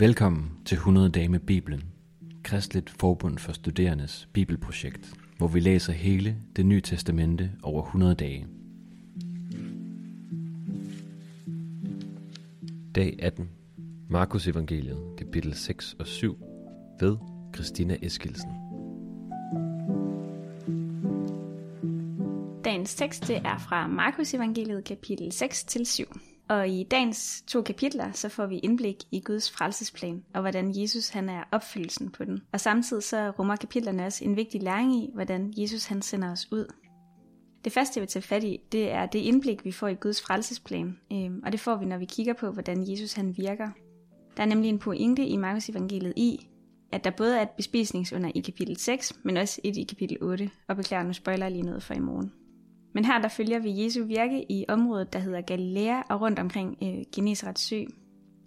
Velkommen til 100 dage med Bibelen, Kristligt Forbund for Studerendes Bibelprojekt, hvor vi læser hele det nye testamente over 100 dage. Dag 18. Markus Evangeliet, kapitel 6 og 7, ved Christina Eskilsen. Dagens tekst er fra Markus Evangeliet kapitel 6 til 7. Og i dagens to kapitler, så får vi indblik i Guds frelsesplan, og hvordan Jesus han er opfyldelsen på den. Og samtidig så rummer kapitlerne også en vigtig læring i, hvordan Jesus han sender os ud. Det første, jeg vil tage fat i, det er det indblik, vi får i Guds frelsesplan. Øhm, og det får vi, når vi kigger på, hvordan Jesus han virker. Der er nemlig en pointe i Markus evangeliet i, at der både er et bespisningsunder i kapitel 6, men også et i kapitel 8. Og beklager, nu spoiler jeg lige noget for i morgen. Men her der følger vi Jesu virke i området, der hedder Galilea og rundt omkring øh, Genesrets sø.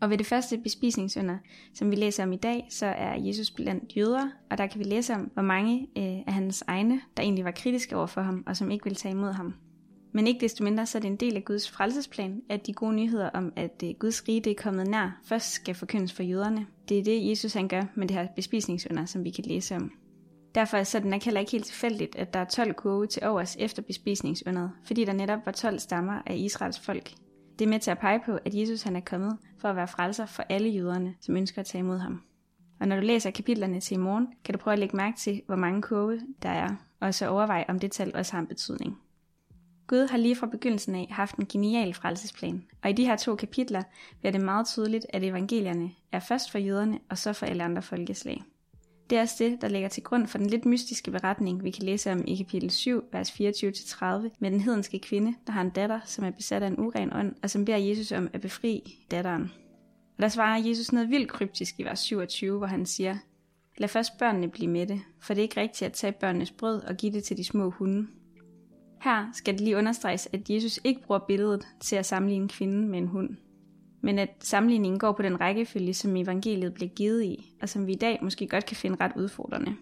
Og ved det første bespisningsunder, som vi læser om i dag, så er Jesus blandt jøder, og der kan vi læse om, hvor mange øh, af hans egne, der egentlig var kritiske over for ham, og som ikke ville tage imod ham. Men ikke desto mindre, så er det en del af Guds frelsesplan, at de gode nyheder om, at øh, Guds rige det er kommet nær, først skal forkyndes for jøderne. Det er det, Jesus han gør med det her bespisningsunder, som vi kan læse om. Derfor er det nok heller ikke helt tilfældigt, at der er 12 kurve til overs efter bespisningsundet, fordi der netop var 12 stammer af Israels folk. Det er med til at pege på, at Jesus han er kommet for at være frelser for alle jøderne, som ønsker at tage imod ham. Og når du læser kapitlerne til i morgen, kan du prøve at lægge mærke til, hvor mange kurve der er, og så overveje, om det tal også har en betydning. Gud har lige fra begyndelsen af haft en genial frelsesplan, og i de her to kapitler bliver det meget tydeligt, at evangelierne er først for jøderne og så for alle andre folkeslag. Det er også det, der ligger til grund for den lidt mystiske beretning, vi kan læse om i kapitel 7, vers 24-30, med den hedenske kvinde, der har en datter, som er besat af en uren ånd, og som beder Jesus om at befri datteren. Og der svarer Jesus noget vildt kryptisk i vers 27, hvor han siger, Lad først børnene blive med det, for det er ikke rigtigt at tage børnenes brød og give det til de små hunde. Her skal det lige understreges, at Jesus ikke bruger billedet til at sammenligne kvinden med en hund men at sammenligningen går på den rækkefølge, som evangeliet blev givet i, og som vi i dag måske godt kan finde ret udfordrende.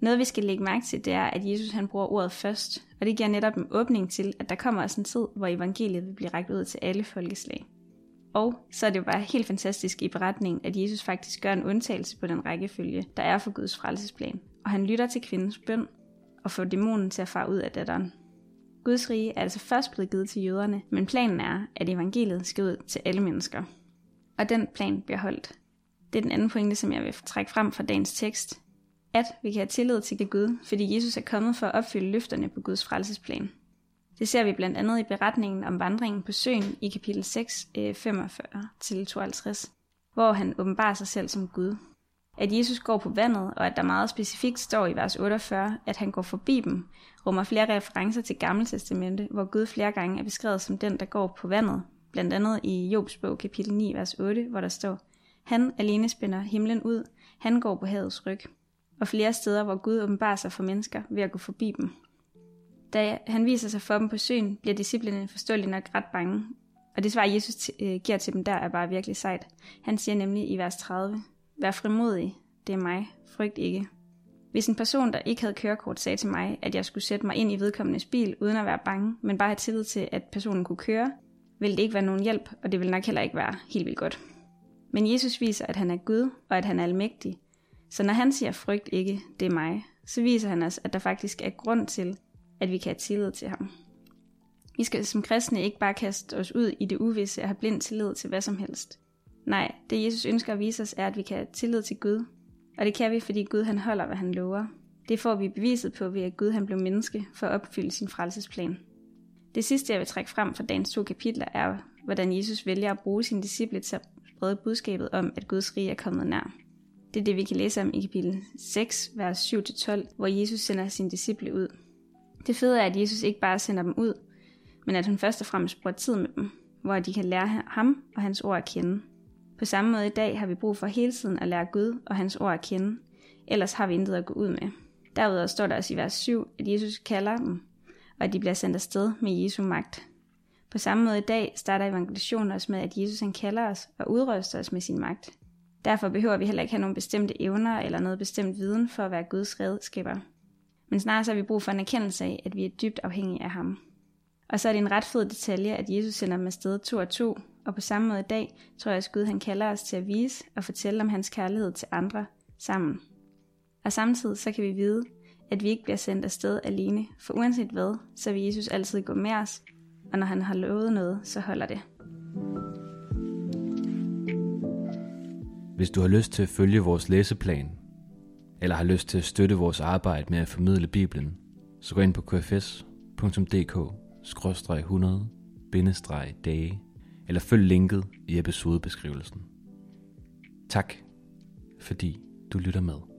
Noget vi skal lægge mærke til, det er, at Jesus han bruger ordet først, og det giver netop en åbning til, at der kommer også en tid, hvor evangeliet vil blive rækket ud til alle folkeslag. Og så er det jo bare helt fantastisk i beretningen, at Jesus faktisk gør en undtagelse på den rækkefølge, der er for Guds frelsesplan, og han lytter til kvindens bøn og får dæmonen til at fare ud af datteren. Guds rige er altså først blevet givet til jøderne, men planen er, at evangeliet skal ud til alle mennesker. Og den plan bliver holdt. Det er den anden pointe, som jeg vil trække frem fra dagens tekst. At vi kan have tillid til Gud, fordi Jesus er kommet for at opfylde løfterne på Guds frelsesplan. Det ser vi blandt andet i beretningen om vandringen på søen i kapitel 6, 45-52, øh, hvor han åbenbarer sig selv som Gud at Jesus går på vandet, og at der meget specifikt står i vers 48, at han går forbi dem, rummer flere referencer til Gamle Testamente, hvor Gud flere gange er beskrevet som den, der går på vandet, blandt andet i Jobs bog kapitel 9, vers 8, hvor der står, Han alene spænder himlen ud, han går på havets ryg, og flere steder, hvor Gud åbenbarer sig for mennesker ved at gå forbi dem. Da han viser sig for dem på søen, bliver disciplinerne forståeligt nok ret bange, og det svar, Jesus øh, giver til dem der, er bare virkelig sejt. Han siger nemlig i vers 30, Vær frimodig, det er mig, frygt ikke. Hvis en person, der ikke havde kørekort, sagde til mig, at jeg skulle sætte mig ind i vedkommendes bil uden at være bange, men bare have tillid til, at personen kunne køre, ville det ikke være nogen hjælp, og det ville nok heller ikke være helt vildt godt. Men Jesus viser, at han er Gud, og at han er almægtig. Så når han siger frygt ikke, det er mig, så viser han os, at der faktisk er grund til, at vi kan have tillid til ham. Vi skal som kristne ikke bare kaste os ud i det uvisse og have blind tillid til hvad som helst. Nej, det Jesus ønsker at vise os er, at vi kan have tillid til Gud. Og det kan vi, fordi Gud han holder, hvad han lover. Det får vi beviset på ved, at Gud han blev menneske for at opfylde sin frelsesplan. Det sidste, jeg vil trække frem fra dagens to kapitler, er, hvordan Jesus vælger at bruge sine disciple til at sprede budskabet om, at Guds rige er kommet nær. Det er det, vi kan læse om i kapitel 6, vers 7-12, hvor Jesus sender sine disciple ud. Det fede er, at Jesus ikke bare sender dem ud, men at han først og fremmest bruger tid med dem, hvor de kan lære ham og hans ord at kende. På samme måde i dag har vi brug for hele tiden at lære Gud og hans ord at kende, ellers har vi intet at gå ud med. Derudover står der også i vers 7, at Jesus kalder dem, og at de bliver sendt afsted med Jesu magt. På samme måde i dag starter evangelisationen også med, at Jesus han kalder os og udrøster os med sin magt. Derfor behøver vi heller ikke have nogle bestemte evner eller noget bestemt viden for at være Guds redskaber. Men snarere så har vi brug for en erkendelse af, at vi er dybt afhængige af ham. Og så er det en ret fed detalje, at Jesus sender dem afsted to og to, og på samme måde i dag tror jeg, at Gud han kalder os til at vise og fortælle om hans kærlighed til andre sammen. Og samtidig så kan vi vide, at vi ikke bliver sendt afsted alene, for uanset hvad, så vil Jesus altid gå med os, og når han har lovet noget, så holder det. Hvis du har lyst til at følge vores læseplan, eller har lyst til at støtte vores arbejde med at formidle Bibelen, så gå ind på 100-dage, eller følg linket i episodebeskrivelsen. Tak, fordi du lytter med.